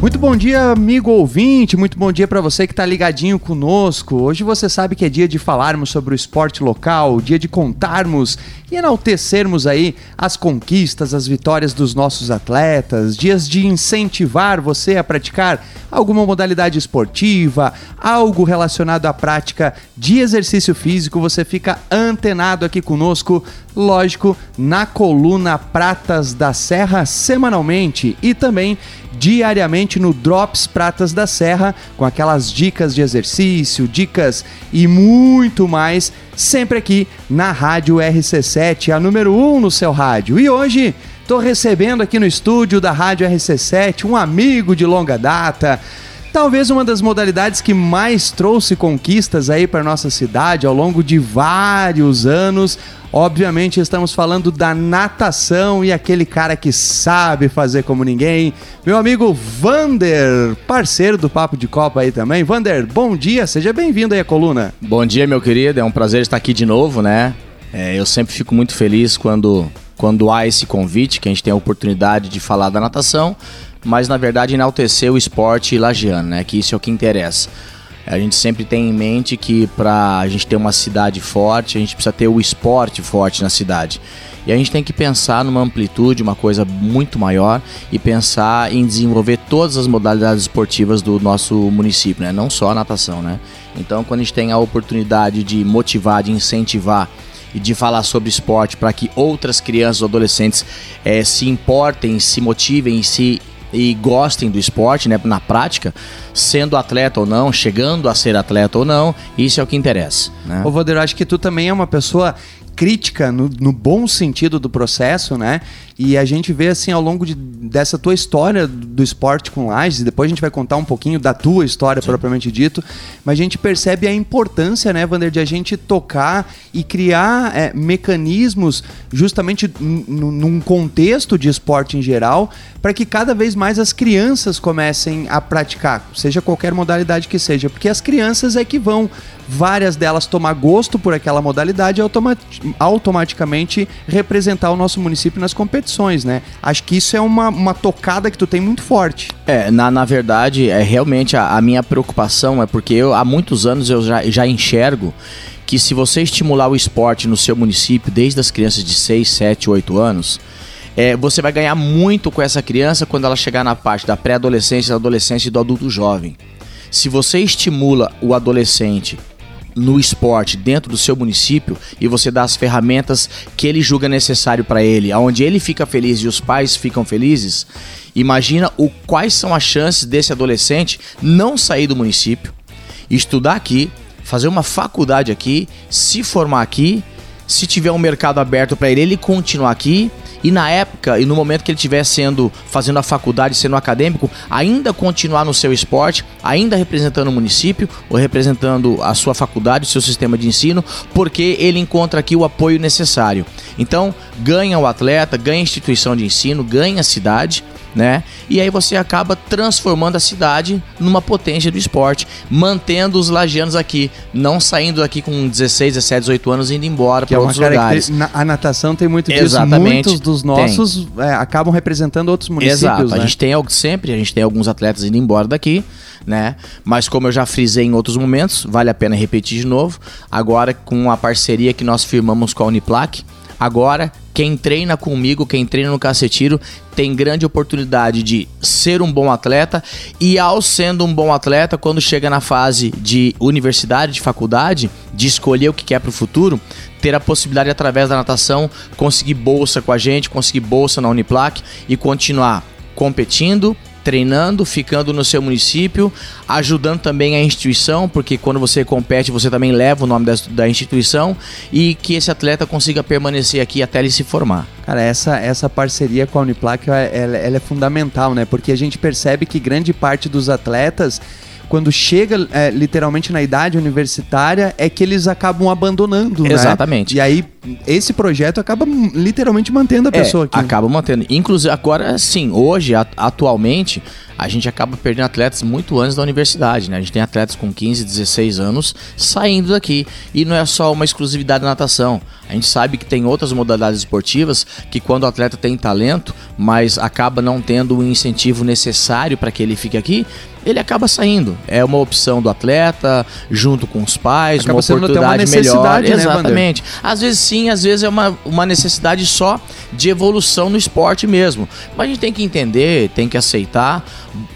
Muito bom dia, amigo ouvinte. Muito bom dia para você que está ligadinho conosco. Hoje você sabe que é dia de falarmos sobre o esporte local, dia de contarmos e enaltecermos aí as conquistas, as vitórias dos nossos atletas, dias de incentivar você a praticar alguma modalidade esportiva, algo relacionado à prática de exercício físico. Você fica antenado aqui conosco, lógico, na coluna Pratas da Serra semanalmente e também diariamente no Drops Pratas da Serra, com aquelas dicas de exercício, dicas e muito mais, sempre aqui na Rádio RC7, a número 1 um no seu rádio. E hoje estou recebendo aqui no estúdio da Rádio RC7 um amigo de longa data. Talvez uma das modalidades que mais trouxe conquistas aí para nossa cidade ao longo de vários anos. Obviamente estamos falando da natação e aquele cara que sabe fazer como ninguém, meu amigo Vander, parceiro do Papo de Copa aí também. Vander, bom dia, seja bem-vindo aí à coluna. Bom dia, meu querido, é um prazer estar aqui de novo, né? É, eu sempre fico muito feliz quando, quando há esse convite, que a gente tem a oportunidade de falar da natação, mas na verdade enaltecer o esporte lagiano, né? Que isso é o que interessa. A gente sempre tem em mente que para a gente ter uma cidade forte, a gente precisa ter o esporte forte na cidade. E a gente tem que pensar numa amplitude, uma coisa muito maior e pensar em desenvolver todas as modalidades esportivas do nosso município, né? Não só a natação, né? Então, quando a gente tem a oportunidade de motivar, de incentivar e de falar sobre esporte para que outras crianças ou adolescentes é, se importem, se motivem, se e gostem do esporte, né, na prática, sendo atleta ou não, chegando a ser atleta ou não, isso é o que interessa. Né? Ô, Vader, acho que tu também é uma pessoa crítica no, no, bom sentido do processo, né? E a gente vê assim ao longo de, dessa tua história do esporte com Lages, e depois a gente vai contar um pouquinho da tua história Sim. propriamente dito, mas a gente percebe a importância, né, Vander, de a gente tocar e criar é, mecanismos justamente num contexto de esporte em geral, para que cada vez mais as crianças comecem a praticar, seja qualquer modalidade que seja, porque as crianças é que vão várias delas tomar gosto por aquela modalidade e automaticamente representar o nosso município nas competições, né? Acho que isso é uma, uma tocada que tu tem muito forte. É, na, na verdade, é realmente a, a minha preocupação é porque eu há muitos anos eu já, já enxergo que se você estimular o esporte no seu município desde as crianças de 6, 7, 8 anos, é, você vai ganhar muito com essa criança quando ela chegar na parte da pré-adolescência, da adolescência e do adulto jovem. Se você estimula o adolescente no esporte dentro do seu município e você dá as ferramentas que ele julga necessário para ele, aonde ele fica feliz e os pais ficam felizes, imagina o quais são as chances desse adolescente não sair do município, estudar aqui, fazer uma faculdade aqui, se formar aqui, se tiver um mercado aberto para ele, ele continuar aqui e na época e no momento que ele estiver sendo fazendo a faculdade, sendo acadêmico, ainda continuar no seu esporte, ainda representando o município ou representando a sua faculdade, o seu sistema de ensino, porque ele encontra aqui o apoio necessário. Então, ganha o atleta, ganha a instituição de ensino, ganha a cidade né? E aí você acaba transformando a cidade numa potência do esporte, mantendo os lagianos aqui, não saindo daqui com 16, 17, 18 anos indo embora para é outros lugares. a natação tem muito disso. Exatamente. Muitos dos nossos é, acabam representando outros municípios. Exato. Né? A gente tem sempre, a gente tem alguns atletas indo embora daqui, né? Mas como eu já frisei em outros momentos, vale a pena repetir de novo. Agora com a parceria que nós firmamos com a Uniplac, Agora, quem treina comigo, quem treina no cacetiro, tem grande oportunidade de ser um bom atleta. E, ao sendo um bom atleta, quando chega na fase de universidade, de faculdade, de escolher o que quer para o futuro, ter a possibilidade, através da natação, conseguir bolsa com a gente, conseguir bolsa na Uniplac e continuar competindo, treinando, ficando no seu município, ajudando também a instituição, porque quando você compete, você também leva o nome da, da instituição e que esse atleta consiga permanecer aqui até ele se formar. Cara, essa, essa parceria com a Uniplac ela, ela é fundamental, né? Porque a gente percebe que grande parte dos atletas quando chega é, literalmente na idade universitária, é que eles acabam abandonando. Né? Exatamente. Né? E aí esse projeto acaba literalmente mantendo a É, pessoa aqui. acaba mantendo. Inclusive, agora sim, hoje, atualmente, a gente acaba perdendo atletas muito antes da universidade, né? A gente tem atletas com 15, 16 anos saindo daqui. E não é só uma exclusividade da natação. A gente sabe que tem outras modalidades esportivas que quando o atleta tem talento, mas acaba não tendo o incentivo necessário para que ele fique aqui, ele acaba saindo. É uma opção do atleta, junto com os pais, Acaba uma até uma oportunidade melhor. né? Exatamente. Às vezes sim, às vezes é uma, uma necessidade só de evolução no esporte mesmo. Mas a gente tem que entender, tem que aceitar.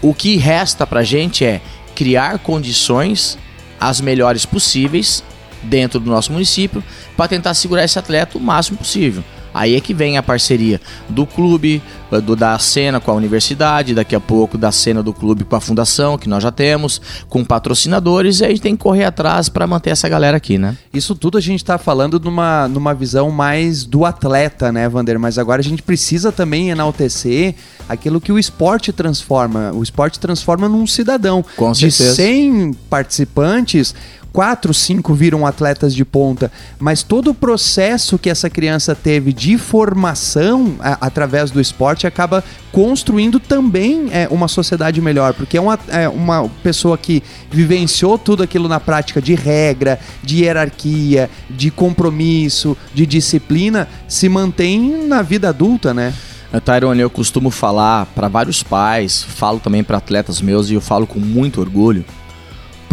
O que resta pra gente é criar condições as melhores possíveis dentro do nosso município para tentar segurar esse atleta o máximo possível. Aí é que vem a parceria do clube, do, da cena com a universidade, daqui a pouco da cena do clube com a fundação, que nós já temos, com patrocinadores, e a gente tem que correr atrás para manter essa galera aqui, né? Isso tudo a gente está falando numa, numa visão mais do atleta, né, Vander? Mas agora a gente precisa também enaltecer aquilo que o esporte transforma. O esporte transforma num cidadão. Com de certeza. 100 participantes, quatro, cinco viram atletas de ponta, mas todo o processo que essa criança teve de formação a- através do esporte acaba construindo também é, uma sociedade melhor, porque é uma, é uma pessoa que vivenciou tudo aquilo na prática de regra, de hierarquia, de compromisso, de disciplina, se mantém na vida adulta, né? Tyrone, eu costumo falar para vários pais, falo também para atletas meus e eu falo com muito orgulho,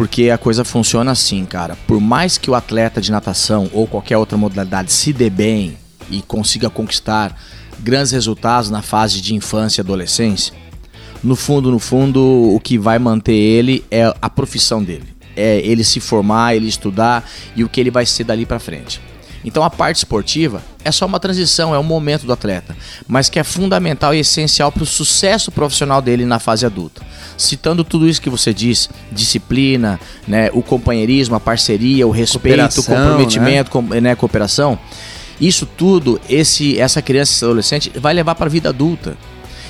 porque a coisa funciona assim, cara. Por mais que o atleta de natação ou qualquer outra modalidade se dê bem e consiga conquistar grandes resultados na fase de infância e adolescência, no fundo, no fundo, o que vai manter ele é a profissão dele. É ele se formar, ele estudar e o que ele vai ser dali pra frente. Então a parte esportiva é só uma transição, é um momento do atleta, mas que é fundamental e essencial para o sucesso profissional dele na fase adulta. Citando tudo isso que você disse, disciplina, né, o companheirismo, a parceria, o respeito, o comprometimento, com, né, cooperação, isso tudo, esse, essa criança, esse adolescente vai levar para a vida adulta.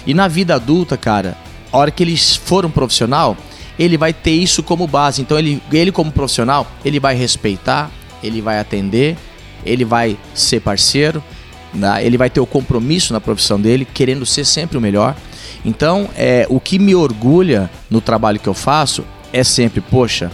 E na vida adulta, cara, a hora que eles for um profissional, ele vai ter isso como base. Então ele, ele como profissional, ele vai respeitar, ele vai atender, ele vai ser parceiro, né? ele vai ter o compromisso na profissão dele, querendo ser sempre o melhor. Então, é, o que me orgulha no trabalho que eu faço é sempre, poxa,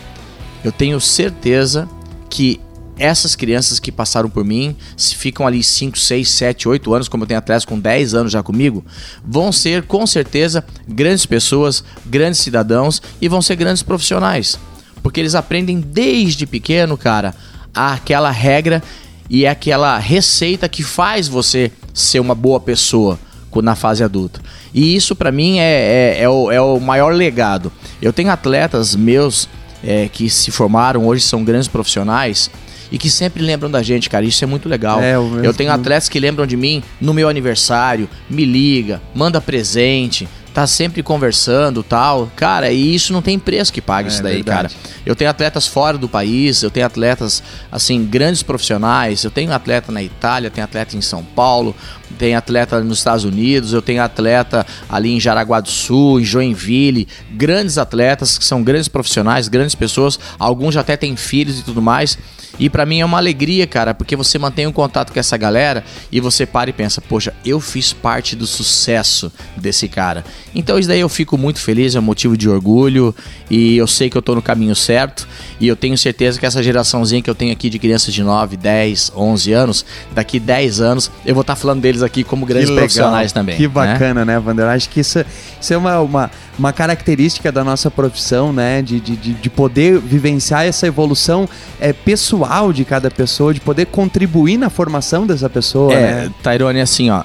eu tenho certeza que essas crianças que passaram por mim, se ficam ali 5, 6, 7, 8 anos, como eu tenho atletas com 10 anos já comigo, vão ser com certeza grandes pessoas, grandes cidadãos e vão ser grandes profissionais. Porque eles aprendem desde pequeno, cara, aquela regra e é aquela receita que faz você ser uma boa pessoa na fase adulta. E isso pra mim é, é, é o, é o maior legado. Eu tenho atletas meus é, que se formaram, hoje são grandes profissionais e que sempre lembram da gente, cara. Isso é muito legal. É, mesmo- eu tenho atletas que lembram de mim no meu aniversário, me liga, manda presente, tá sempre conversando tal. Cara, e isso não tem preço que pague É isso daí, verdade. cara. Eu tenho atletas fora do país, eu tenho atletas, assim, grandes profissionais. Eu tenho atleta na Itália, tenho atleta em São Paulo, tenho atleta nos Estados Unidos, eu tenho atleta ali em Jaraguá do Sul, em Joinville. Grandes atletas que são grandes profissionais, grandes pessoas. Alguns já até têm filhos e tudo mais. E pra mim é uma alegria, cara, porque você mantém um contato com essa galera e você para e pensa, poxa, eu fiz parte do sucesso desse cara. Então isso daí eu fico muito feliz, é um motivo de orgulho e eu sei que eu tô no caminho certo e eu tenho certeza que essa geraçãozinha que eu tenho aqui de crianças de 9, 10, 11 anos, daqui 10 anos eu vou estar falando deles aqui como grandes profissionais também. Que né? bacana, né, Wander? Acho que isso, isso é uma, uma, uma característica da nossa profissão, né? De, de, de de poder vivenciar essa evolução é, pessoal de cada pessoa, de poder contribuir na formação dessa pessoa, É, né? Tairone, assim, ó,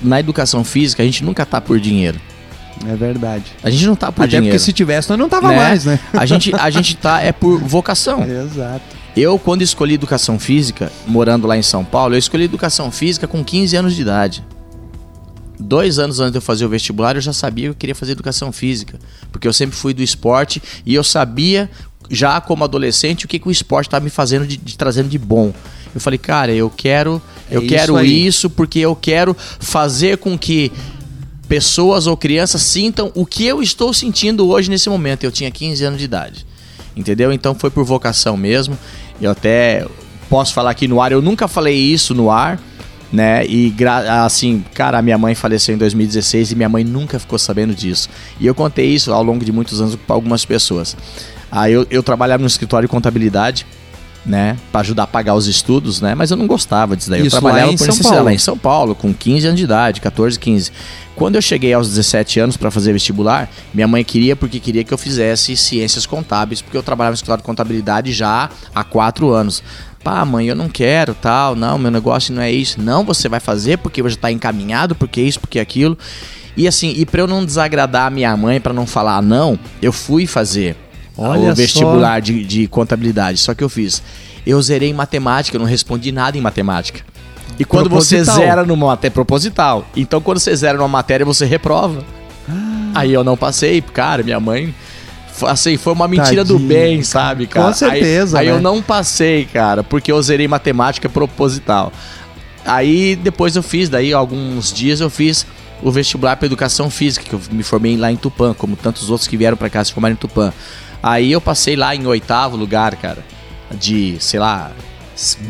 na educação física a gente nunca tá por dinheiro. É verdade. A gente não tá por Até dinheiro. porque se tivesse, nós não tava né? mais, né? A gente, a gente tá é por vocação. Exato. Eu, quando escolhi educação física, morando lá em São Paulo, eu escolhi educação física com 15 anos de idade. Dois anos antes de eu fazer o vestibular, eu já sabia que eu queria fazer educação física. Porque eu sempre fui do esporte e eu sabia, já como adolescente, o que, que o esporte estava me fazendo, de, de trazendo de bom. Eu falei, cara, eu quero, É eu isso quero aí. isso porque eu quero fazer com que pessoas ou crianças sintam o que eu estou sentindo hoje nesse momento. Eu tinha 15 anos de idade. Entendeu? Então foi por vocação mesmo. Eu até posso falar aqui no ar. Eu nunca falei isso no ar, né? E assim, cara, minha mãe faleceu em 2016 e minha mãe nunca ficou sabendo disso. E eu contei isso ao longo de muitos anos para algumas pessoas. Aí eu, eu trabalhava no escritório de contabilidade né, para ajudar a pagar os estudos, né? Mas eu não gostava disso daí. Isso eu trabalhava lá em por São Paulo. lá em São Paulo, com 15 anos de idade, 14, 15. Quando eu cheguei aos 17 anos para fazer vestibular, minha mãe queria porque queria que eu fizesse ciências contábeis, porque eu trabalhava no escritório de contabilidade já há 4 anos. Pá, mãe, eu não quero, tal, não, meu negócio não é isso. Não, você vai fazer porque já tá encaminhado, porque isso, porque aquilo. E assim, e para eu não desagradar a minha mãe, para não falar não, eu fui fazer Olha o vestibular de, de contabilidade. Só que eu fiz. Eu zerei em matemática, eu não respondi nada em matemática. E quando você Proposital. zera numa matéria proposital, então quando você zera numa matéria, você reprova. Aí eu não passei, cara, minha mãe. Assim, foi uma mentira do Tadinho. bem, sabe, cara? Com certeza, Aí, aí né? eu não passei, cara, porque eu zerei matemática proposital. Aí depois eu fiz, daí alguns dias eu fiz o vestibular para educação física, que eu me formei lá em Tupã, como tantos outros que vieram para cá se formaram em Tupã. Aí eu passei lá em oitavo lugar, cara, de, sei lá,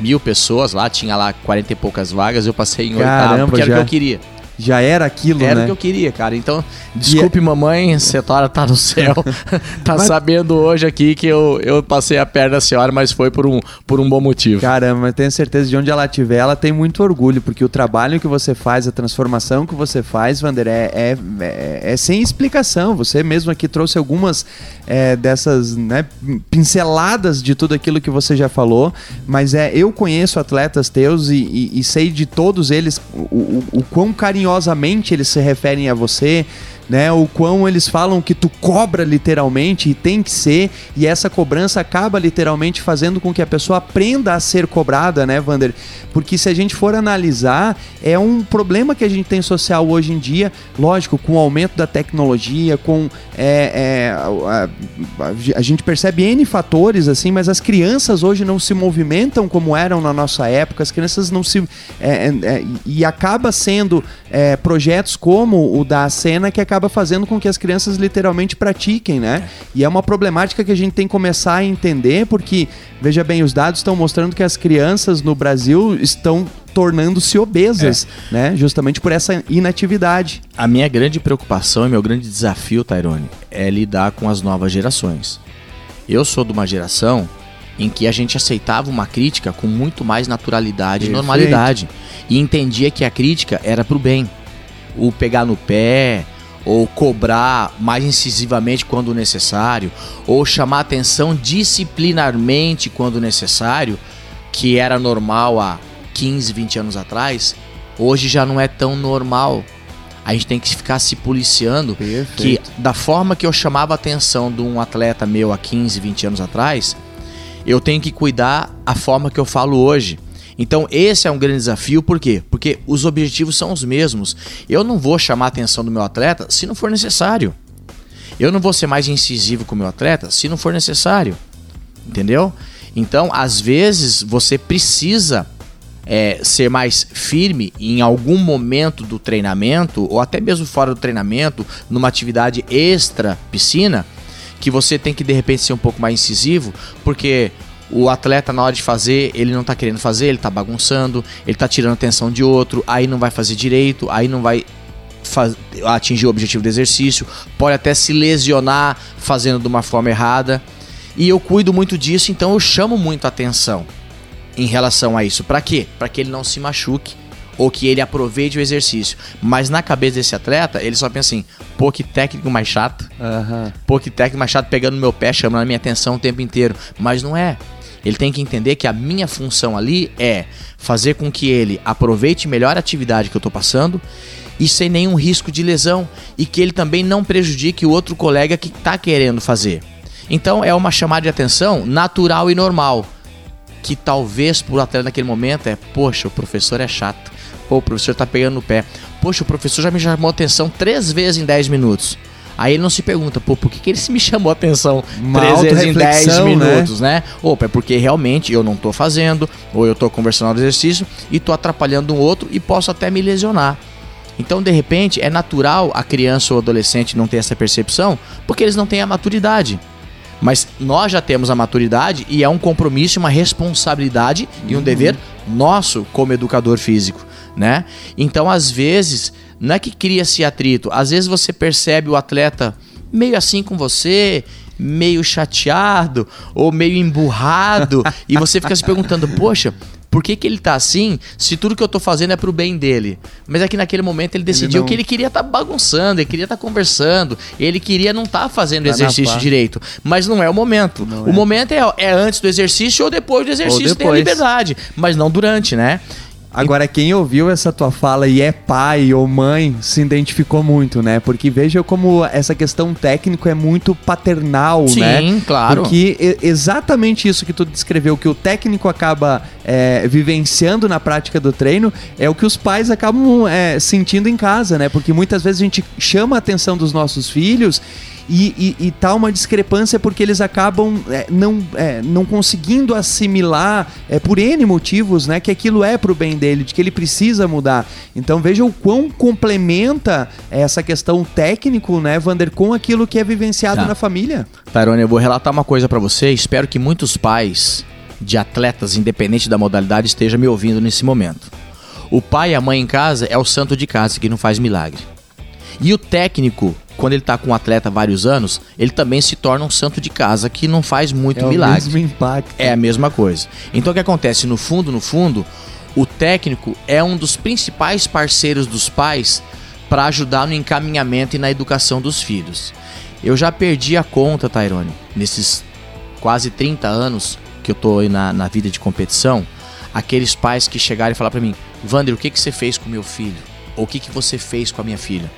mil pessoas lá, tinha lá 40 e poucas vagas, eu passei em Caramba, oitavo, porque era o já- que eu queria. Já era aquilo, Era né? o que eu queria, cara. Então, desculpe, mamãe, a senhora tá no céu. tá Mas- sabendo hoje aqui que eu, eu passei a perna da senhora, mas foi por um, por um bom motivo. Caramba, mas tenho certeza de onde ela estiver, ela tem muito orgulho, porque o trabalho que você faz, a transformação que você faz, Vander, é, é, é- é sem explicação. Você mesmo aqui trouxe algumas é, dessas né, pinceladas de tudo aquilo que você já falou, mas é eu conheço atletas teus e, e- e sei de todos eles o, o- o quão carinhosamente eles se referem a você, né? O quão eles falam que tu cobra literalmente e tem que ser, e essa cobrança acaba literalmente fazendo com que a pessoa aprenda a ser cobrada, né, Vander? Porque se a gente for analisar, é um problema que a gente tem social hoje em dia, lógico, com o aumento da tecnologia, com é, é, a, a- a gente percebe N fatores assim, mas as crianças hoje não se movimentam como eram na nossa época, as crianças não se. é, é, é, e acaba sendo é, projetos como o da cena que acaba fazendo com que as crianças literalmente pratiquem, né? E é uma problemática que a gente tem que começar a entender, porque, veja bem, os dados estão mostrando que as crianças no Brasil estão tornando-se obesas, né? Justamente por essa inatividade. A minha grande preocupação e meu grande desafio, Tyrone, é lidar com as novas gerações. Eu sou de uma geração em que a gente aceitava uma crítica com muito mais naturalidade Perfeito. e normalidade. E entendia que a crítica era pro bem. O pegar no pé, ou cobrar mais incisivamente quando necessário, ou chamar atenção disciplinarmente quando necessário, que era normal há 15, 20 anos atrás, hoje já não é tão normal. A gente tem que ficar se policiando que da forma que eu chamava a atenção de um atleta meu há 15, 20 anos atrás, eu tenho que cuidar a forma que eu falo hoje. Então esse é um grande desafio, por quê? Porque os objetivos são os mesmos. Eu não vou chamar a atenção do meu atleta se não for necessário. Eu não vou ser mais incisivo com o meu atleta se não for necessário. Entendeu? Então, às vezes, você precisa é, ser mais firme em algum momento do treinamento, ou até mesmo fora do treinamento, numa atividade extra piscina, que você tem que de repente ser um pouco mais incisivo, porque o atleta na hora de fazer, ele não tá querendo fazer, ele tá bagunçando, ele tá tirando atenção de outro, aí não vai fazer direito, aí não vai faz- atingir o objetivo do exercício, pode até se lesionar fazendo de uma forma errada. E eu cuido muito disso, então eu chamo muito atenção em relação a isso. Pra quê? Pra que ele não se machuque ou que ele aproveite o exercício. Mas na cabeça desse atleta, ele só pensa assim: pô, que técnico mais chato. Aham. Pô, que técnico mais chato pegando no meu pé, chamando a minha atenção o tempo inteiro. Mas não é. Ele tem que entender que a minha função ali é fazer com que ele aproveite melhor a atividade que eu tô passando e sem nenhum risco de lesão e que ele também não prejudique o outro colega que tá querendo fazer. Então é uma chamada de atenção natural e normal. Que talvez pro atleta naquele momento é, poxa, o professor é chato. Pô, o professor tá pegando no pé. Poxa, o professor já me chamou atenção três vezes em 10 minutos. Aí ele não se pergunta, pô, por que, que ele se me chamou atenção Uma três vezes em 10 autorreflexão, né? minutos, né? Opa, é porque realmente eu não tô fazendo, ou eu tô conversando no exercício e tô atrapalhando um outro e posso até me lesionar. Então, de repente, é natural a criança ou adolescente não ter essa percepção, porque eles não têm a maturidade. Mas nós já temos a maturidade e é um compromisso, uma responsabilidade e um Uhum. dever nosso como educador físico, né? Então, às vezes, não é que cria-se atrito, às vezes você percebe o atleta meio assim com você, meio chateado ou meio emburrado e você fica se perguntando, poxa, por que, que ele tá assim se tudo que eu tô fazendo é pro bem dele? Mas é que naquele momento ele decidiu não- que ele queria estar bagunçando, ele queria estar conversando, ele queria não estar fazendo Tá exercício direito. Mas não é o momento. Não o é. momento é, é antes do exercício ou depois do exercício tem a depois. liberdade, mas não durante, né? Agora, quem ouviu essa tua fala e é pai ou mãe se identificou muito, né? Porque veja como essa questão técnico é muito paternal, Sim, né? claro. Porque exatamente isso que tu descreveu, que o técnico acaba é, vivenciando na prática do treino, é o que os pais acabam é, sentindo em casa, né? Porque muitas vezes a gente chama a atenção dos nossos filhos e, e, e tá uma discrepância porque eles acabam é, não, é, não conseguindo assimilar é, por N motivos, né? Que aquilo é pro bem dele, de que ele precisa mudar. Então veja o quão complementa essa questão técnico, né, Vander, com aquilo que é vivenciado Tá. na família. Tairone, eu vou relatar uma coisa pra você. Espero que muitos pais de atletas, independente da modalidade, estejam me ouvindo nesse momento. O pai e a mãe em casa é o santo de casa que não faz milagre. E o técnico, quando ele tá com um atleta há vários anos, ele também se torna um santo de casa que não faz muito É milagre. o mesmo impacto. É a mesma coisa. Então o que acontece? No fundo, no fundo, o técnico é um dos principais parceiros dos pais para ajudar no encaminhamento e na educação dos filhos. Eu já perdi a conta, Tairone, nesses quase 30 anos que eu tô aí na, na vida de competição, aqueles pais que chegaram e falaram para mim, Vander, o que, que você fez com meu filho? Ou o que, que você fez com a minha filha?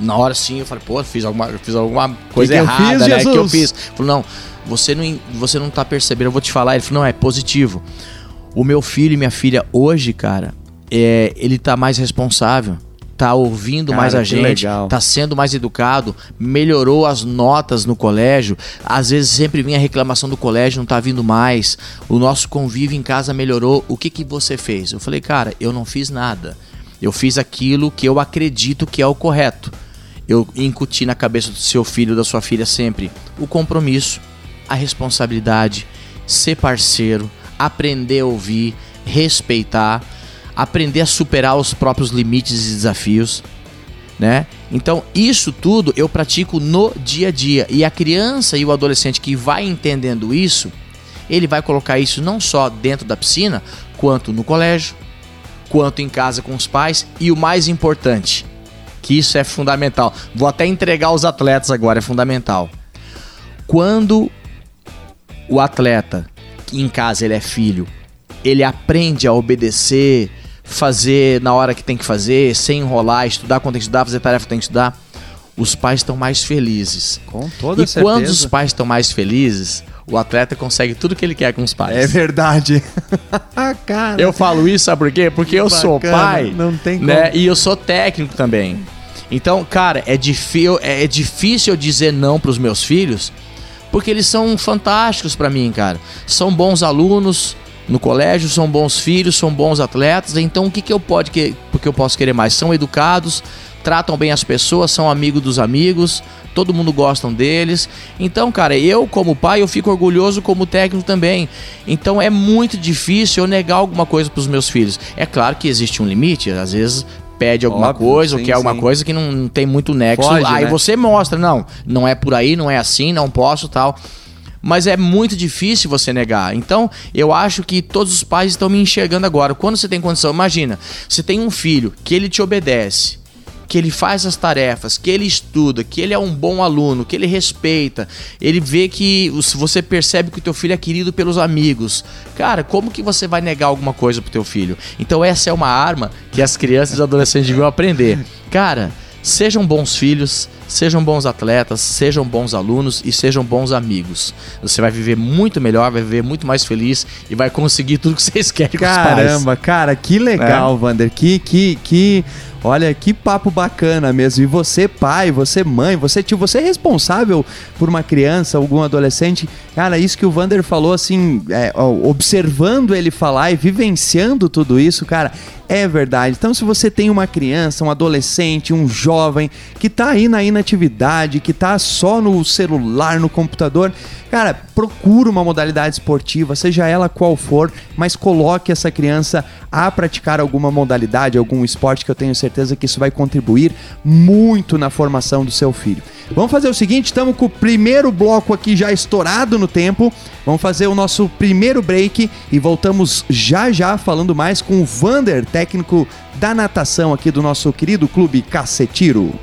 Na hora sim, eu falei, pô, fiz alguma, fiz alguma coisa que eu errada, fiz, né? O que eu Jesus? fiz? Falou, não, você não, você não tá percebendo, eu vou te falar. Ele falou, não, é positivo. O meu filho e minha filha hoje, cara, é, ele tá mais responsável. Tá ouvindo Cara, mais a que gente, legal. tá sendo mais educado, melhorou as notas no colégio. Às vezes sempre vinha reclamação do colégio, não tá vindo mais. O nosso convívio em casa melhorou. O que que você fez? Eu falei, cara, eu não fiz nada. Eu fiz aquilo que eu acredito que é o correto. Eu incuti na cabeça do seu filho, da sua filha sempre o compromisso, a responsabilidade, ser parceiro, aprender a ouvir, respeitar, aprender a superar os próprios limites e desafios, né? Então, isso tudo eu pratico no dia a dia. E a criança e o adolescente que vai entendendo isso, ele vai colocar isso não só dentro da piscina, quanto no colégio, quanto em casa com os pais e o mais importante, que isso é fundamental. Vou até entregar aos atletas agora, é fundamental. Quando o atleta, que em casa ele é filho, ele aprende a obedecer, fazer na hora que tem que fazer, sem enrolar, estudar quando tem que estudar, fazer tarefa que tem que estudar, os pais estão mais felizes. Com toda e certeza. quando os pais estão mais felizes, o atleta consegue tudo que ele quer com os pais. É verdade. Cara. Eu falo isso, sabe por quê? Porque eu sou bacana, pai, não tem né? como. E eu sou técnico também. Então, cara, é, difí- é difícil eu dizer não pros meus filhos, porque eles são fantásticos pra mim, cara. São bons alunos no colégio, são bons filhos, são bons atletas. Então, o que, que eu pode que, porque eu posso querer mais? São educados, tratam bem as pessoas, são amigos dos amigos, todo mundo gostam deles. Então, cara, eu como pai, eu fico orgulhoso como técnico também. Então é muito difícil eu negar alguma coisa pros meus filhos. É claro que existe um limite, às vezes pede alguma Óbvio, coisa, ou sim, quer alguma sim. coisa que não, não tem muito nexo. Foge, aí né? você mostra, não, não é por aí, não é assim, não posso, tal. Mas é muito difícil você negar. Então, eu acho que todos os pais estão me enxergando agora. Quando você tem condição, imagina, você tem um filho que ele te obedece, que ele faz as tarefas, que ele estuda, que ele é um bom aluno, que ele respeita, ele vê que você percebe que o teu filho é querido pelos amigos. Cara, como que você vai negar alguma coisa pro teu filho? Então essa é uma arma que as crianças e adolescentes deviam aprender. Cara, sejam bons filhos, sejam bons atletas, sejam bons alunos e sejam bons amigos. Você vai viver muito melhor, vai viver muito mais feliz e vai conseguir tudo que vocês querem com os pais. Caramba, cara, que legal, Vander. Que, que, que. Olha, que papo bacana mesmo. E você, pai, você, mãe, você, tio, você é responsável por uma criança, algum adolescente. Cara, isso que o Vander falou, assim, é, ó, observando ele falar e vivenciando tudo isso, cara, é verdade. Então, se você tem uma criança, um adolescente, um jovem que tá aí na atividade, que tá só no celular, no computador, cara, procura uma modalidade esportiva, seja ela qual for, mas coloque essa criança a praticar alguma modalidade, algum esporte que eu tenho certeza que isso vai contribuir muito na formação do seu filho. Vamos fazer o seguinte, estamos com o primeiro bloco aqui já estourado no tempo. Vamos fazer o nosso primeiro break e voltamos já já falando mais com o Vander, técnico da natação aqui do nosso querido clube Cacetiro.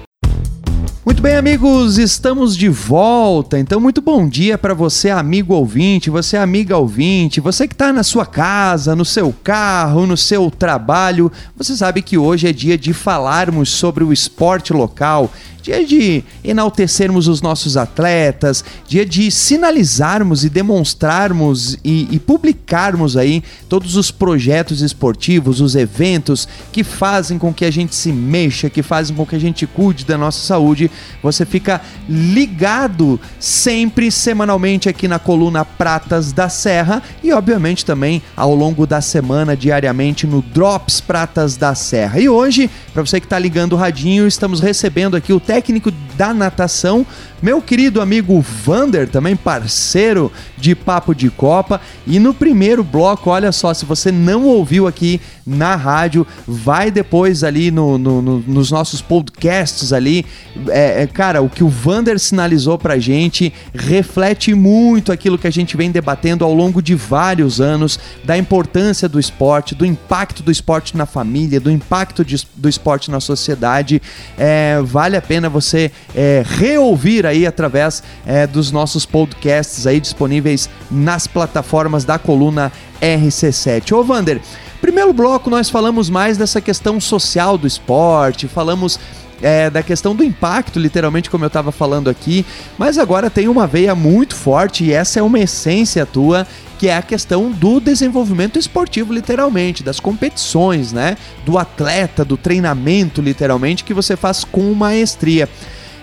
Muito bem, amigos, estamos de volta. Então, muito bom dia para você, amigo ouvinte, você, amiga ouvinte, você que está na sua casa, no seu carro, no seu trabalho. Você sabe que hoje é dia de falarmos sobre o esporte local dia de enaltecermos os nossos atletas, dia de sinalizarmos e demonstrarmos e, e, publicarmos aí todos os projetos esportivos, os eventos que fazem com que a gente se mexa, que fazem com que a gente cuide da nossa saúde. Você fica ligado sempre, semanalmente aqui na coluna Pratas da Serra e, obviamente, também ao longo da semana, diariamente no Drops Pratas da Serra. E hoje, para você que está ligando o radinho, estamos recebendo aqui o técnico da natação, meu querido amigo Vander, também parceiro de Papo de Copa. E no primeiro bloco, olha só, se você não ouviu aqui na rádio, vai depois ali no, no, no nos nossos podcasts ali. É, é, cara, o que o Vander sinalizou pra gente reflete muito aquilo que a gente vem debatendo ao longo de vários anos, da importância do esporte, do impacto do esporte na família, do impacto de, do esporte na sociedade. É, vale a pena você é, reouvir aí através é, dos nossos podcasts aí disponíveis nas plataformas da coluna RC7. Ô Vander, primeiro bloco nós falamos mais dessa questão social do esporte, falamos é, da questão do impacto, literalmente, como eu estava falando aqui, mas agora tem uma veia muito forte e essa é uma essência tua, que é a questão do desenvolvimento esportivo, literalmente, das competições, né? Do atleta, do treinamento, literalmente, que você faz com maestria.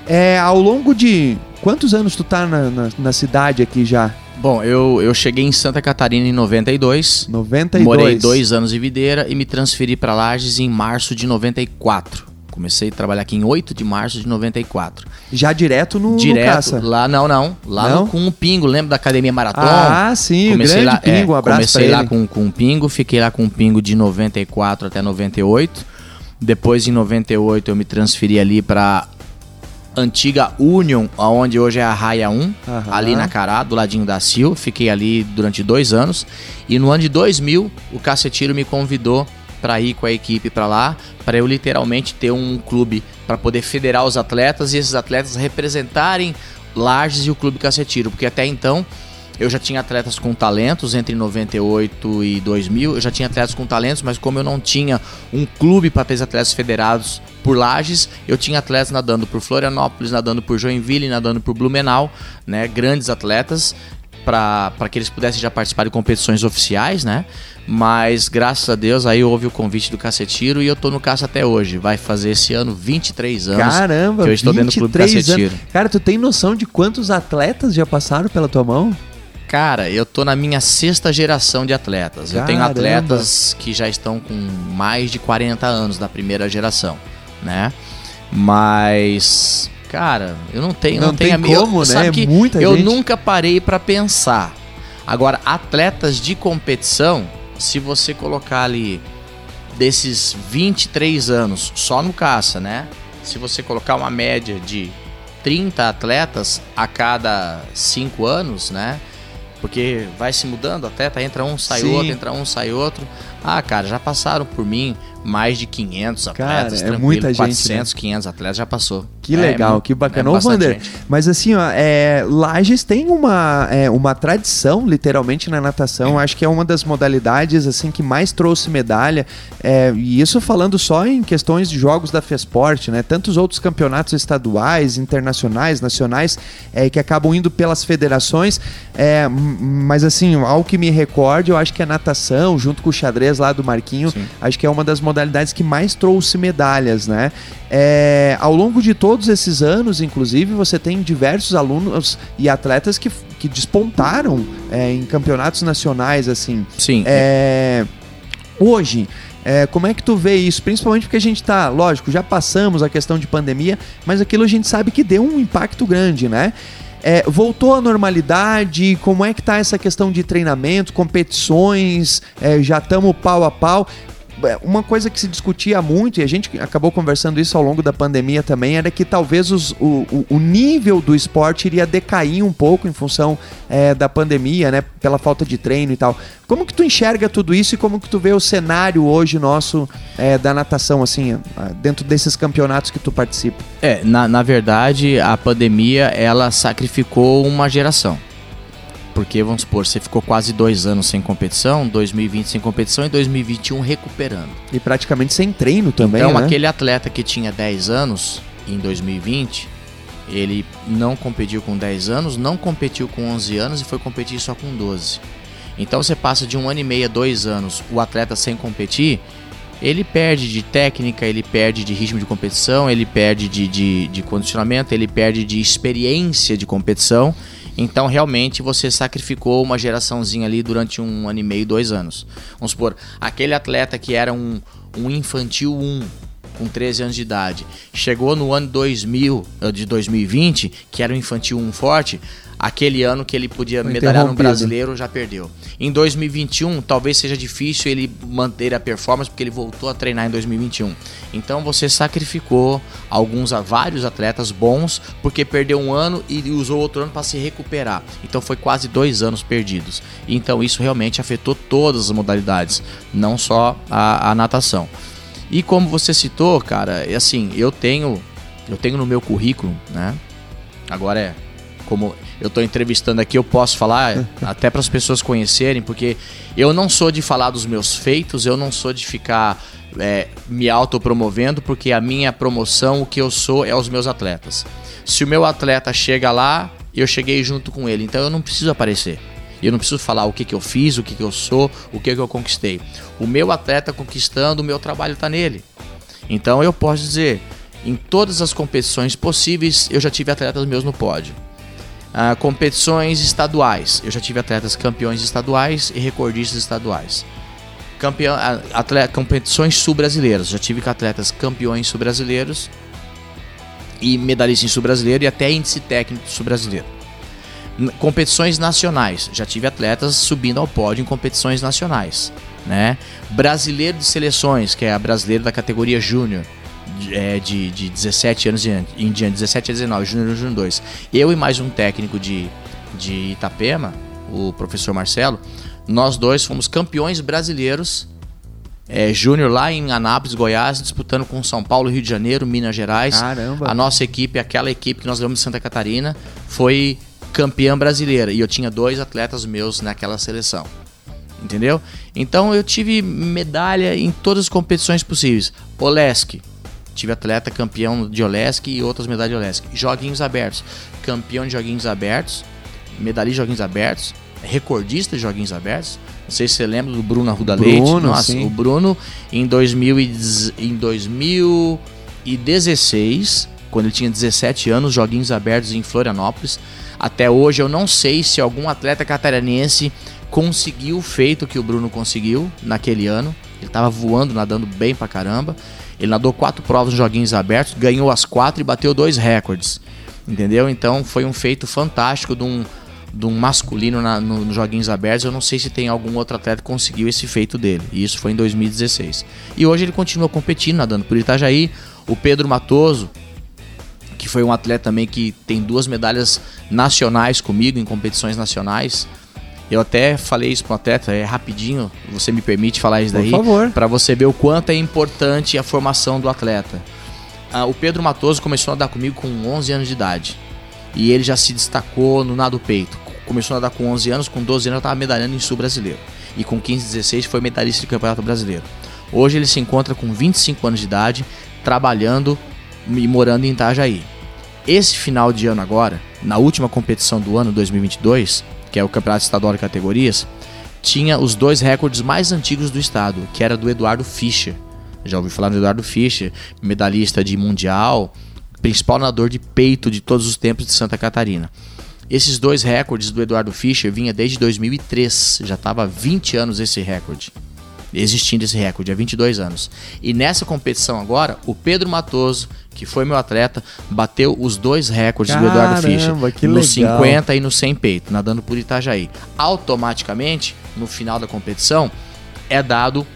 É, ao longo de. Quantos anos tu tá na, na, na cidade aqui já? Bom, eu, eu cheguei em Santa Catarina em 92. 92. Morei dois anos em Videira e me transferi para Lages em março de 94. Comecei a trabalhar aqui em 8 de março de 94. Já direto no, direto, no caça? Lá, não, não. Lá não? No, com o Pingo. Lembra da Academia Maratona? Ah, sim, comecei grande lá, Pingo. Um é, abraço Comecei lá com, com o Pingo. Fiquei lá com o Pingo de 94 até 98. Depois, em 98, eu me transferi ali para antiga Union, onde hoje é a Raia 1, ali na Cará, do ladinho da Sil. Fiquei ali durante dois anos. E no ano de 2000, o Cacetiro me convidou para ir com a equipe para lá, para eu literalmente ter um clube para poder federar os atletas e esses atletas representarem Lages e o Clube Cacetiro, porque até então eu já tinha atletas com talentos entre 98 e 2000, eu já tinha atletas com talentos, mas como eu não tinha um clube para ter atletas federados por Lages, eu tinha atletas nadando por Florianópolis, nadando por Joinville, nadando por Blumenau, né, grandes atletas para que eles pudessem já participar de competições oficiais, né? Mas graças a Deus aí houve o convite do Cacetiro e eu tô no Caça até hoje. Vai fazer esse ano 23 anos Caramba, que eu estou dentro do Clube Cacetiro. Anos. Cara, tu tem noção de quantos atletas já passaram pela tua mão? Cara, eu tô na minha sexta geração de atletas. Caramba. Eu tenho atletas que já estão com mais de 40 anos da primeira geração, né? Mas Cara, eu não tenho, não, não tem tenho como, eu, né? que Muita eu gente. nunca parei para pensar. Agora, atletas de competição, se você colocar ali desses 23 anos só no caça, né? Se você colocar uma média de 30 atletas a cada 5 anos, né? Porque vai se mudando, atleta entra um, sai Sim. outro, entra um, sai outro. Ah, cara, já passaram por mim mais de 500 atletas, Cara, é muita gente, 400, 500 atletas já passou. Que É, legal, mu- que bacana. é Ô, Vander, gente. mas assim, ó, é, Lages tem uma, é, uma tradição, literalmente, na natação. Acho que é uma das modalidades, assim, que mais trouxe medalha. É, e isso falando só em questões de jogos da FESPORT, né? Tantos outros campeonatos estaduais, internacionais, nacionais, é, que acabam indo pelas federações. É, mas assim, ao que me recorde, eu acho que a natação, junto com o xadrez lá do Marquinho, Sim. acho que é uma das modalidades que mais trouxe medalhas, né? É, ao longo de todos esses anos, inclusive, você tem diversos alunos e atletas que, que despontaram é, em campeonatos nacionais, assim. Sim, É, hoje, É, como é que tu vê isso? Principalmente porque a gente tá, lógico, já passamos a questão de pandemia, mas aquilo a gente sabe que deu um impacto grande, né? É, voltou à normalidade? Como é que tá essa questão de treinamento, competições? É, já estamos pau a pau. É, uma coisa que se discutia muito, e a gente acabou conversando isso ao longo da pandemia também, era que talvez os, o, o, nível do esporte iria decair um pouco em função é, da pandemia, né? Pela falta de treino e tal. Como que tu enxerga tudo isso e como que tu vê o cenário hoje nosso é, da natação, assim, dentro desses campeonatos que tu participa? É, na, na verdade, a pandemia, ela sacrificou uma geração porque, vamos supor, você ficou quase dois anos sem competição, 2020 sem competição e 2021 recuperando. E praticamente sem treino também, Então, né? aquele atleta que tinha 10 anos em 2020, ele não competiu com 10 anos, não competiu com 11 anos e foi competir só com 12. Então, você passa de um ano e meio a dois anos o atleta sem competir, ele perde de técnica, ele perde de ritmo de competição, ele perde de, de, de condicionamento, ele perde de experiência de competição então, realmente, você sacrificou uma geraçãozinha ali durante um ano e meio, dois anos. Vamos supor, aquele atleta que era um, um infantil 1, com 13 anos de idade, chegou no ano 2000, eh, de 2020, que era um infantil 1 forte, aquele ano que ele podia Foi medalhar no brasileiro já perdeu. Em 2021, talvez seja difícil ele manter a performance porque ele voltou a treinar em 2021. Então você sacrificou alguns vários atletas bons porque perdeu um ano e usou outro ano para se recuperar. Então foi quase dois anos perdidos. Então isso realmente afetou todas as modalidades, não só a, a natação. E como você citou, cara, é assim, eu tenho eu tenho no meu currículo, né? Agora é como eu estou entrevistando aqui, eu posso falar até para as pessoas conhecerem, porque eu não sou de falar dos meus feitos, eu não sou de ficar é, me autopromovendo, porque a minha promoção, o que eu sou, é os meus atletas. Se o meu atleta chega lá, eu cheguei junto com ele, então eu não preciso aparecer. Eu não preciso falar o que, que eu fiz, o que, que eu sou, o que, que eu conquistei. O meu atleta conquistando, o meu trabalho está nele. Então eu posso dizer, em todas as competições possíveis, eu já tive atletas meus no pódio. Ah, competições estaduais, eu já tive atletas campeões estaduais e recordistas estaduais. Campeão, atleta, competições sul-brasileiras, já tive atletas campeões sul-brasileiros e medalhistas em sul-brasileiro e até índice técnico sul-brasileiro competições nacionais. Já tive atletas subindo ao pódio em competições nacionais. Né? Brasileiro de seleções, que é a brasileira da categoria júnior, é, de, de 17 anos em diante, 17 a 19, júnior e júnior 2. Eu e mais um técnico de, de Itapema, o professor Marcelo, nós dois fomos campeões brasileiros é, júnior lá em Anápolis, Goiás, disputando com São Paulo, Rio de Janeiro, Minas Gerais. Caramba! A nossa equipe, aquela equipe que nós levamos de Santa Catarina, foi campeã brasileira e eu tinha dois atletas meus naquela seleção. Entendeu? Então eu tive medalha em todas as competições possíveis. Olesk, tive atleta campeão de Olesk e outras medalhas de Olesk. Joguinhos abertos, campeão de joguinhos abertos, medalha de joguinhos abertos, recordista de joguinhos abertos. Não sei se você lembra do Bruno Arruda Bruno, Leite. Nossa, sim. o Bruno em, 2000 e, em 2016, quando ele tinha 17 anos, joguinhos abertos em Florianópolis até hoje eu não sei se algum atleta catarinense conseguiu o feito que o Bruno conseguiu naquele ano. Ele estava voando, nadando bem pra caramba. Ele nadou quatro provas nos joguinhos abertos, ganhou as quatro e bateu dois recordes. Entendeu? Então foi um feito fantástico de um, de um masculino na, no, nos joguinhos abertos. Eu não sei se tem algum outro atleta que conseguiu esse feito dele. E isso foi em 2016. E hoje ele continua competindo, nadando por Itajaí. O Pedro Matoso, que foi um atleta também que tem duas medalhas nacionais comigo em competições nacionais. Eu até falei isso para um atleta, é rapidinho, você me permite falar isso daí? Por favor. Para você ver o quanto é importante a formação do atleta. Ah, o Pedro Matoso começou a nadar comigo com 11 anos de idade. E ele já se destacou no nado peito. Começou a nadar com 11 anos, com 12 anos eu estava medalhando em sul brasileiro. E com 15, 16 foi medalhista de campeonato brasileiro. Hoje ele se encontra com 25 anos de idade, trabalhando e morando em Itajaí. Esse final de ano agora, na última competição do ano 2022, que é o Campeonato Estadual de Categorias, tinha os dois recordes mais antigos do estado, que era do Eduardo Fischer. Já ouvi falar do Eduardo Fischer, medalhista de mundial, principal nadador de peito de todos os tempos de Santa Catarina. Esses dois recordes do Eduardo Fischer vinha desde 2003, já estava há 20 anos esse recorde. Existindo esse recorde há 22 anos. E nessa competição agora, o Pedro Matoso, que foi meu atleta, bateu os dois recordes Caramba, do Eduardo Fischer. no legal. 50 e no 100 peito, nadando por Itajaí. Automaticamente, no final da competição, é dado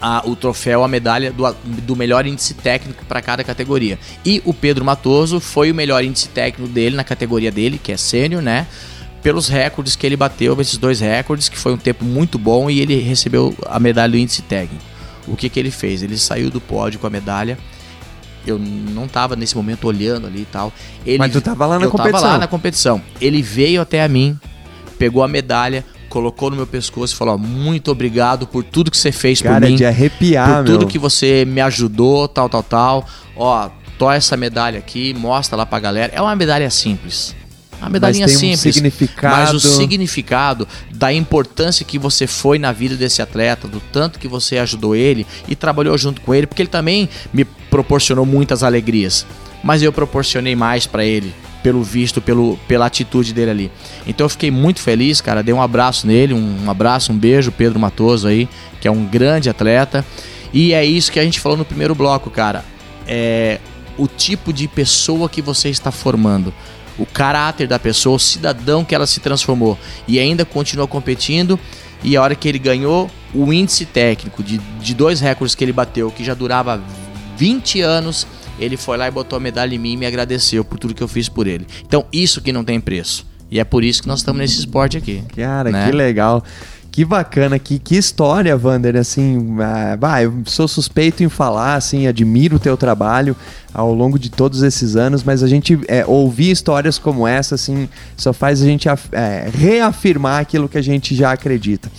a- o troféu, a medalha do, do melhor índice técnico para cada categoria. E o Pedro Matoso foi o melhor índice técnico dele na categoria dele, que é sênior, né? Pelos recordes que ele bateu, esses dois recordes, que foi um tempo muito bom e ele recebeu a medalha do índice técnico. O que, que ele fez? Ele saiu do pódio com a medalha. Eu não tava nesse momento olhando ali e tal. Ele, Mas tu tava lá na eu competição. tava lá na competição. Ele veio até a mim, pegou a medalha, colocou no meu pescoço e falou: ó, muito obrigado por tudo que você fez Cara, por mim de arrepiar, por tudo meu. que você me ajudou, tal, tal, tal. Ó, tô essa medalha aqui, mostra lá pra galera. É uma medalha simples. Uma medalhinha tem um simples. significado. Mas o significado da importância que você foi na vida desse atleta, do tanto que você ajudou ele e trabalhou junto com ele, porque ele também me proporcionou muitas alegrias. Mas eu proporcionei mais pra ele, pelo visto, pelo, pela atitude dele ali. Então eu fiquei muito feliz, cara. Dei um abraço nele, um abraço, um beijo, Pedro Matoso aí, que é um grande atleta. E é isso que a gente falou no primeiro bloco, cara. É o tipo de pessoa que você está formando. O caráter da pessoa, o cidadão que ela se transformou. E ainda continua competindo. E a hora que ele ganhou o índice técnico de, de dois recordes que ele bateu, que já durava 20 anos, ele foi lá e botou a medalha em mim e me agradeceu por tudo que eu fiz por ele. Então, isso que não tem preço. E é por isso que nós estamos nesse esporte aqui. Cara, né? que legal. Que bacana, que, que história, Vander, assim, ah, eu sou suspeito em falar, assim, admiro o teu trabalho ao longo de todos esses anos, mas a gente é, ouvir histórias como essa, assim, só faz a gente é, reafirmar aquilo que a gente já acredita.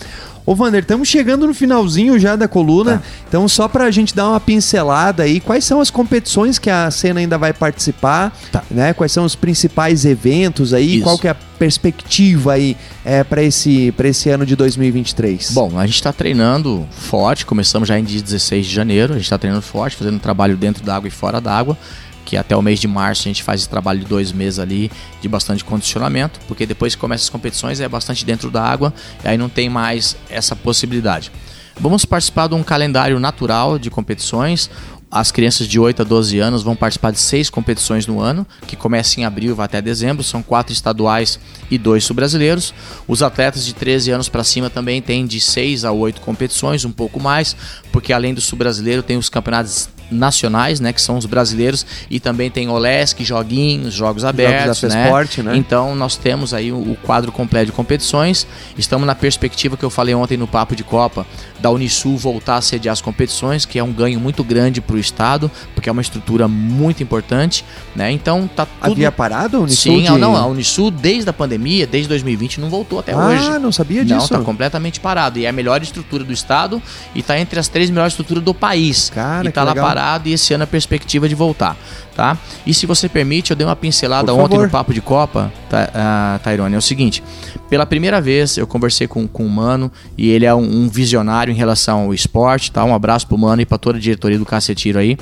Ô, Vander, estamos chegando no finalzinho já da coluna, Tá. então só pra gente dar uma pincelada aí, quais são as competições que a cena ainda vai participar, Tá. né? Quais são os principais eventos aí, Isso. qual que é a perspectiva aí é, para esse, pra esse ano de 2023? Bom, a gente está treinando forte, começamos já em dia 16 de janeiro, a gente está treinando forte, fazendo um trabalho dentro d'água e fora d'água, que até o mês de março a gente faz esse trabalho de dois meses ali de bastante condicionamento, porque depois que começa as competições é bastante dentro da água, e aí não tem mais essa possibilidade. Vamos participar de um calendário natural de competições. As crianças de 8 a 12 anos vão participar de seis competições no ano, que começa em abril e vai até dezembro. São quatro estaduais e dois sul-brasileiros. Os atletas de 13 anos para cima também têm de 6 a 8 competições, um pouco mais, porque além do sul-brasileiro tem os campeonatos nacionais, né, que são os brasileiros, e também tem Olesc, joguinhos, jogos abertos, da né? FESPORT, né? Então nós temos aí o, o quadro completo de competições. Estamos na perspectiva que eu falei ontem no papo de Copa da Unisul voltar a sediar as competições, que é um ganho muito grande para o estado, porque é uma estrutura muito importante, né? Então tá tudo Havia parado a Unisul? Sim, de... não, a Unisul desde a pandemia, desde 2020 não voltou até ah, hoje. não sabia Não, disso. tá completamente parado. E é a melhor estrutura do estado e tá entre as três melhores estruturas do país. Cara, e tá lá legal. parado e esse ano a perspectiva de voltar, tá? E se você permite, eu dei uma pincelada ontem no Papo de Copa, tá, ah, Tairone, é o seguinte. Pela primeira vez eu conversei com, com o Mano e ele é um, um visionário em relação ao esporte, tá? Um abraço pro Mano e pra toda a diretoria do Cacetiro aí.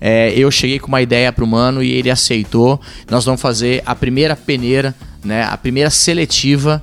É, eu cheguei com uma ideia pro Mano e ele aceitou. Nós vamos fazer a primeira peneira, né? A primeira seletiva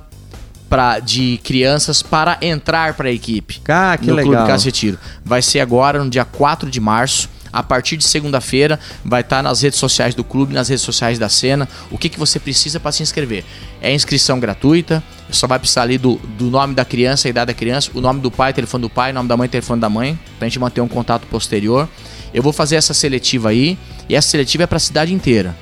pra, de crianças para entrar para a equipe Ah, que no legal. Clube Cacetiro. Vai ser agora, no dia 4 de março. A partir de segunda-feira, vai estar nas redes sociais do clube, nas redes sociais da cena. O que, que você precisa para se inscrever? É inscrição gratuita, só vai precisar ali do, do nome da criança, a idade da criança, o nome do pai, telefone do pai, o nome da mãe, telefone da mãe, pra gente manter um contato posterior. Eu vou fazer essa seletiva aí, e essa seletiva é para a cidade inteira.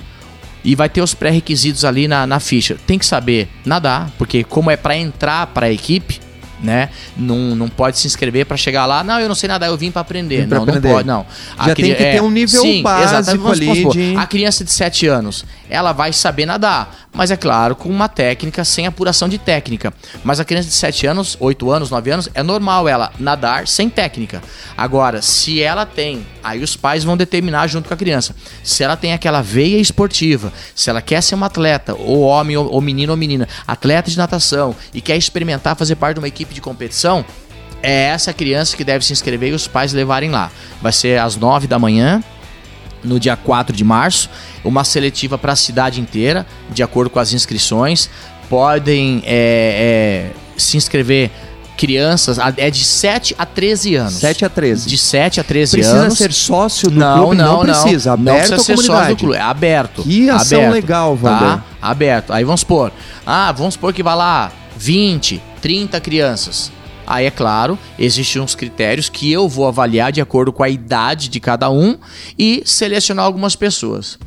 E vai ter os pré-requisitos ali na, na ficha. Tem que saber nadar, porque como é para entrar para a equipe, né? Não, não pode se inscrever para chegar lá. Não, eu não sei nadar, eu vim para aprender. Vim pra não, aprender. não pode, não. Já tem que ter um nível sim, básico ali supor, de- A criança de 7 anos, ela vai saber nadar, mas é claro, com uma técnica, sem apuração de técnica. Mas a criança de 7 anos, 8 anos, 9 anos, é normal ela nadar sem técnica. Agora, se ela tem, aí os pais vão determinar junto com a criança, se ela tem aquela veia esportiva, se ela quer ser uma atleta, ou homem, ou, ou menino ou menina, atleta de natação, e quer experimentar fazer parte de uma equipe de competição, é essa criança que deve se inscrever e os pais levarem lá. Vai ser às 9 da manhã, no dia 4 de março, uma seletiva para a cidade inteira, de acordo com as inscrições. Podem é, é, se inscrever crianças, é de 7 a 13 anos. 7 a 13. De 7 a 13 Precisa anos. ser sócio do não, clube? não, precisa. Não, Aberto não precisa ser sócio comunidade. do clube. É aberto. Que ação aberto, legal, Wander. Tá? Aberto. Aí vamos supor. Ah, vamos supor que vai lá 20, 30 crianças. Aí, é claro, existem uns critérios que eu vou avaliar de acordo com a idade de cada um e selecionar algumas pessoas.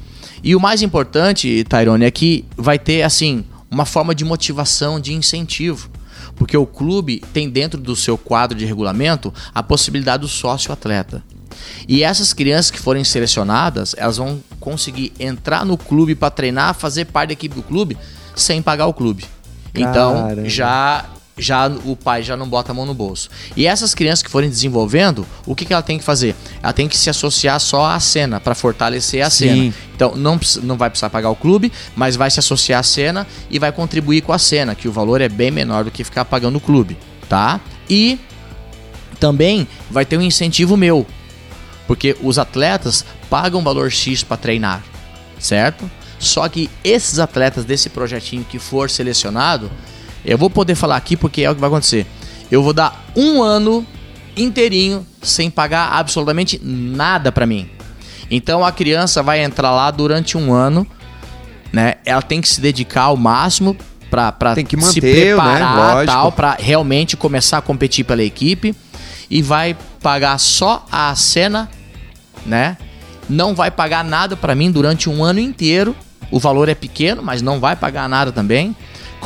E o mais importante, Tyrone, é que vai ter, assim, uma forma de motivação, de incentivo. Porque o clube tem dentro do seu quadro de regulamento a possibilidade do sócio-atleta. E essas crianças que forem selecionadas, elas vão conseguir entrar no clube para treinar, fazer parte da equipe do clube, sem pagar o clube. Então, Caramba. já já o pai já não bota a mão no bolso. E essas crianças que forem desenvolvendo, o que, que ela tem que fazer? Ela tem que se associar só à cena para fortalecer a Sim. cena. Então não, não vai precisar pagar o clube, mas vai se associar à cena e vai contribuir com a cena, que o valor é bem menor do que ficar pagando o clube, tá? E também vai ter um incentivo meu, porque os atletas pagam valor X para treinar, certo? Só que esses atletas desse projetinho que for selecionado, eu vou poder falar aqui porque é o que vai acontecer. Eu vou dar um ano inteirinho sem pagar absolutamente nada para mim. Então a criança vai entrar lá durante um ano, né? Ela tem que se dedicar ao máximo para se né? preparar Lógico. tal para realmente começar a competir pela equipe e vai pagar só a cena, né? Não vai pagar nada para mim durante um ano inteiro. O valor é pequeno, mas não vai pagar nada também,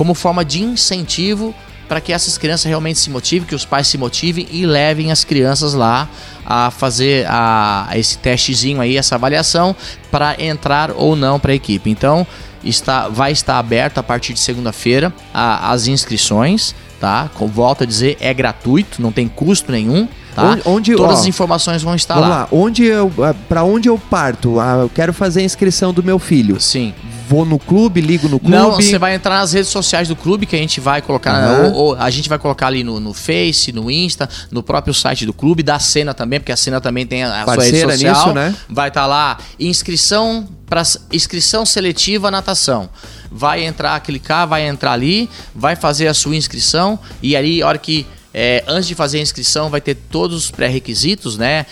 como forma de incentivo para que essas crianças realmente se motivem, que os pais se motivem e levem as crianças lá a fazer a, a esse testezinho aí, essa avaliação para entrar ou não para a equipe. Então, está, vai estar aberto a partir de segunda-feira as inscrições, tá? Com, volto a dizer, é gratuito, não tem custo nenhum, tá? Onde- onde- Todas ó, as informações vão estar Vamos lá. lá. Onde eu, para onde eu parto? Ah, eu quero fazer a inscrição do meu filho. Sim. Vou no clube, ligo no clube. Não, você vai entrar nas redes sociais do clube que a gente vai colocar, Aham. ou, ou a gente vai colocar ali no, no Face, no Insta, no próprio site do clube, da Cena também, porque a Cena também tem a, a sua rede Parceira social. nisso, né? Vai estar lá inscrição para inscrição seletiva natação. Vai entrar, clicar, vai entrar ali, vai fazer a sua inscrição e ali, a hora que é, antes de fazer a inscrição, vai ter todos os pré-requisitos, né?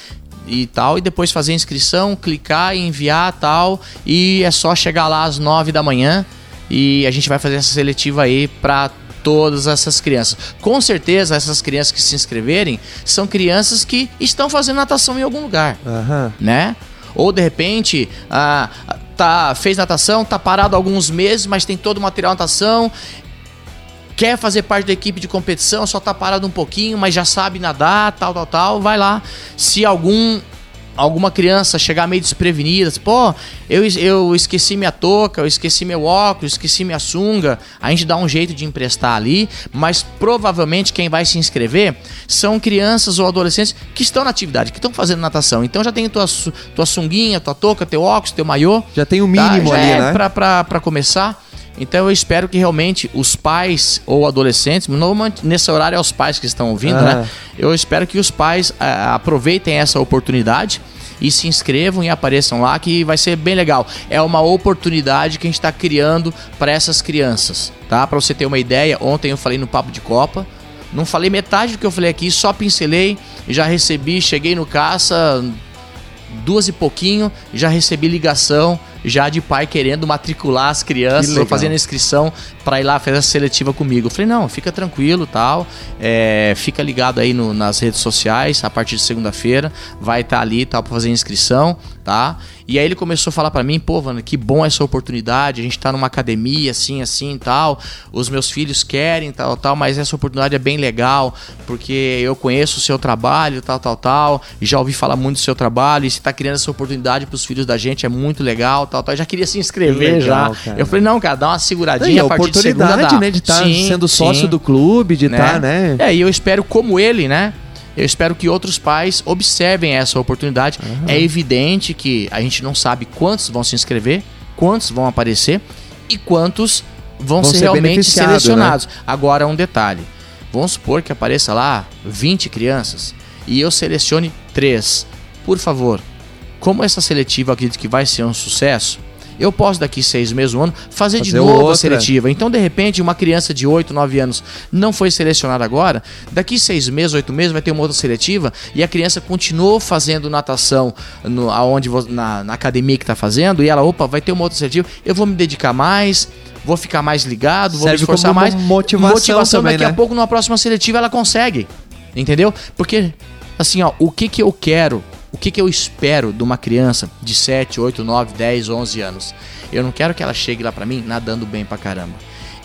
E tal, e depois fazer a inscrição, clicar e enviar tal, e é só chegar lá às 9 da manhã e a gente vai fazer essa seletiva aí para todas essas crianças. Com certeza essas crianças que se inscreverem são crianças que estão fazendo natação em algum lugar Aham. né? Ou de repente, ah, tá, fez natação, tá parado alguns meses, mas tem todo o material de natação, quer fazer parte da equipe de competição, só tá parado um pouquinho, mas já sabe nadar, tal, tal, tal, vai lá. Se algum alguma criança chegar meio desprevenida, tipo, pô, eu, es- eu esqueci minha touca, eu esqueci meu óculos, esqueci minha sunga, a gente dá um jeito de emprestar ali, mas provavelmente quem vai se inscrever são crianças ou adolescentes que estão na atividade, que estão fazendo natação. Então já tem tua, tua sunguinha, tua touca, teu óculos, teu maiô. Já tem o mínimo já ali, é né? Pra, pra, pra começar. Então eu espero que realmente os pais ou adolescentes, normalmente nesse horário é os pais que estão ouvindo, Ah. né? Eu espero que os pais aproveitem essa oportunidade e se inscrevam e apareçam lá, que vai ser bem legal. É uma oportunidade que a gente está criando para essas crianças, tá? Para você ter uma ideia, ontem eu falei no Papo de Copa, não falei metade do que eu falei aqui, só pincelei, já recebi, cheguei no caça, duas e pouquinho, já recebi ligação já de pai querendo matricular as crianças fazendo inscrição para ir lá fazer a seletiva comigo. Eu falei, não, fica tranquilo tal, é, fica ligado aí no- nas redes sociais, a partir de segunda-feira vai estar ali tal para fazer inscrição, tá? E aí ele começou a falar para mim, pô, Vana, que bom essa oportunidade, a gente tá numa academia assim, assim, tal, os meus filhos querem, tal, tal, mas essa oportunidade é bem legal, porque eu conheço o seu trabalho, tal, tal, tal, já ouvi falar muito do seu trabalho, e você tá criando essa oportunidade pros filhos da gente, é muito legal, tal, tal, eu já queria se inscrever legal, já. cara. Eu falei, não, cara, dá uma seguradinha E a a partir de dá. né, de estar Sim, sendo sócio sim do clube, de né? estar, né? É, e eu espero, como ele, né? Eu espero que outros pais observem essa oportunidade. É evidente que a gente não sabe quantos vão se inscrever, quantos vão aparecer e quantos vão, Vão ser, ser realmente né? selecionados. Agora, um detalhe: vamos supor que apareça lá 20 crianças e eu selecione 3. Por favor, como essa seletiva acredito que vai ser um sucesso, eu posso daqui seis meses, um ano, fazer, de Fazer novo outra. a seletiva. Então, de repente, uma criança de 8, 9 anos não foi selecionada agora, daqui seis meses, oito meses, vai ter uma outra seletiva e a criança continuou fazendo natação no, aonde, na, na academia que está fazendo, e ela, opa, vai ter uma outra seletiva, eu vou me dedicar mais. Vou ficar mais ligado, vou Serve me esforçar mais. motivação também, daqui né? a pouco, numa próxima seletiva, ela consegue. Entendeu? Porque, assim, ó, o que que eu quero, que que eu espero de uma criança de 7, 8, 9, 10, 11 anos? Eu não quero que ela chegue lá pra mim nadando bem pra caramba.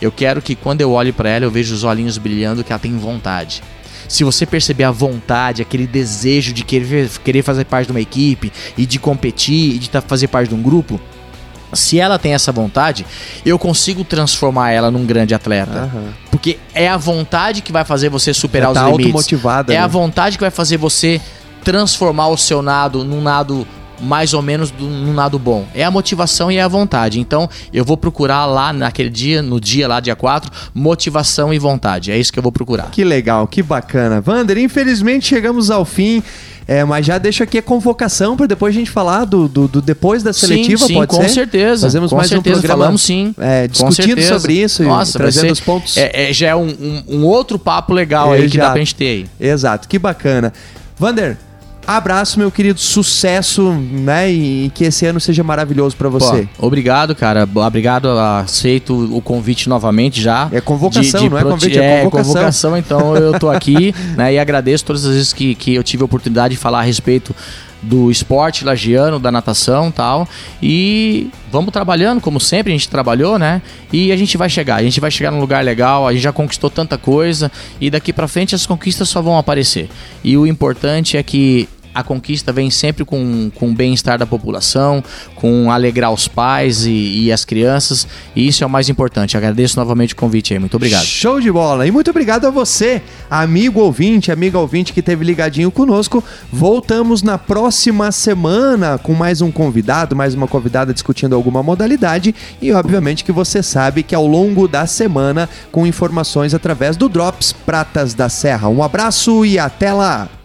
Eu quero que quando eu olhe pra ela, eu vejo os olhinhos brilhando, que ela tem vontade. Se você perceber a vontade, aquele desejo de querer, querer fazer parte de uma equipe e de competir e de tá- fazer parte de um grupo, se ela tem essa vontade, eu consigo transformar ela num grande atleta. Aham. Porque é a vontade que vai fazer você superar Já tá os limites. automotivada, É né? a vontade que vai fazer você transformar o seu nado num nado mais ou menos num nado bom. É a motivação e é a vontade. Então, eu vou procurar lá naquele dia, no dia lá, dia 4, motivação e vontade. É isso que eu vou procurar. Que legal, que bacana. Vander, infelizmente chegamos ao fim. É, mas já deixo aqui a convocação para depois a gente falar do, do, do depois da seletiva, sim, sim, pode com ser? certeza. Fazemos com mais um certeza, programa, falamos sim. é, discutindo sobre isso e Nossa, vai trazendo ser- os pontos. É, é, já é um, um- um outro papo legal aí que dá Exato. pra gente ter aí. Exato, que bacana. Vander, abraço, meu querido, sucesso, né? E, que esse ano seja maravilhoso para você. Pô, obrigado, cara. Obrigado, aceito o convite novamente já. É convocação, não é convite, é convocação. então eu tô aqui, né, e agradeço todas as vezes que, que eu tive a oportunidade de falar a respeito do esporte lagiano, da natação tal. E vamos trabalhando, como sempre a gente trabalhou, né? E a gente vai chegar, a gente vai chegar num lugar legal, a gente já conquistou tanta coisa e daqui pra frente as conquistas só vão aparecer. E o importante é que a conquista vem sempre com, com o bem-estar da população, com alegrar os pais e, e as crianças, e isso é o mais importante. Agradeço novamente o convite aí, muito obrigado. Show de bola. E muito obrigado a você, amigo ouvinte, amiga ouvinte que esteve ligadinho conosco. Voltamos na próxima semana com mais um convidado, mais uma convidada discutindo alguma modalidade. E obviamente que você sabe que ao longo da semana, com informações através do Drops Pratas da Serra. Um abraço e até lá!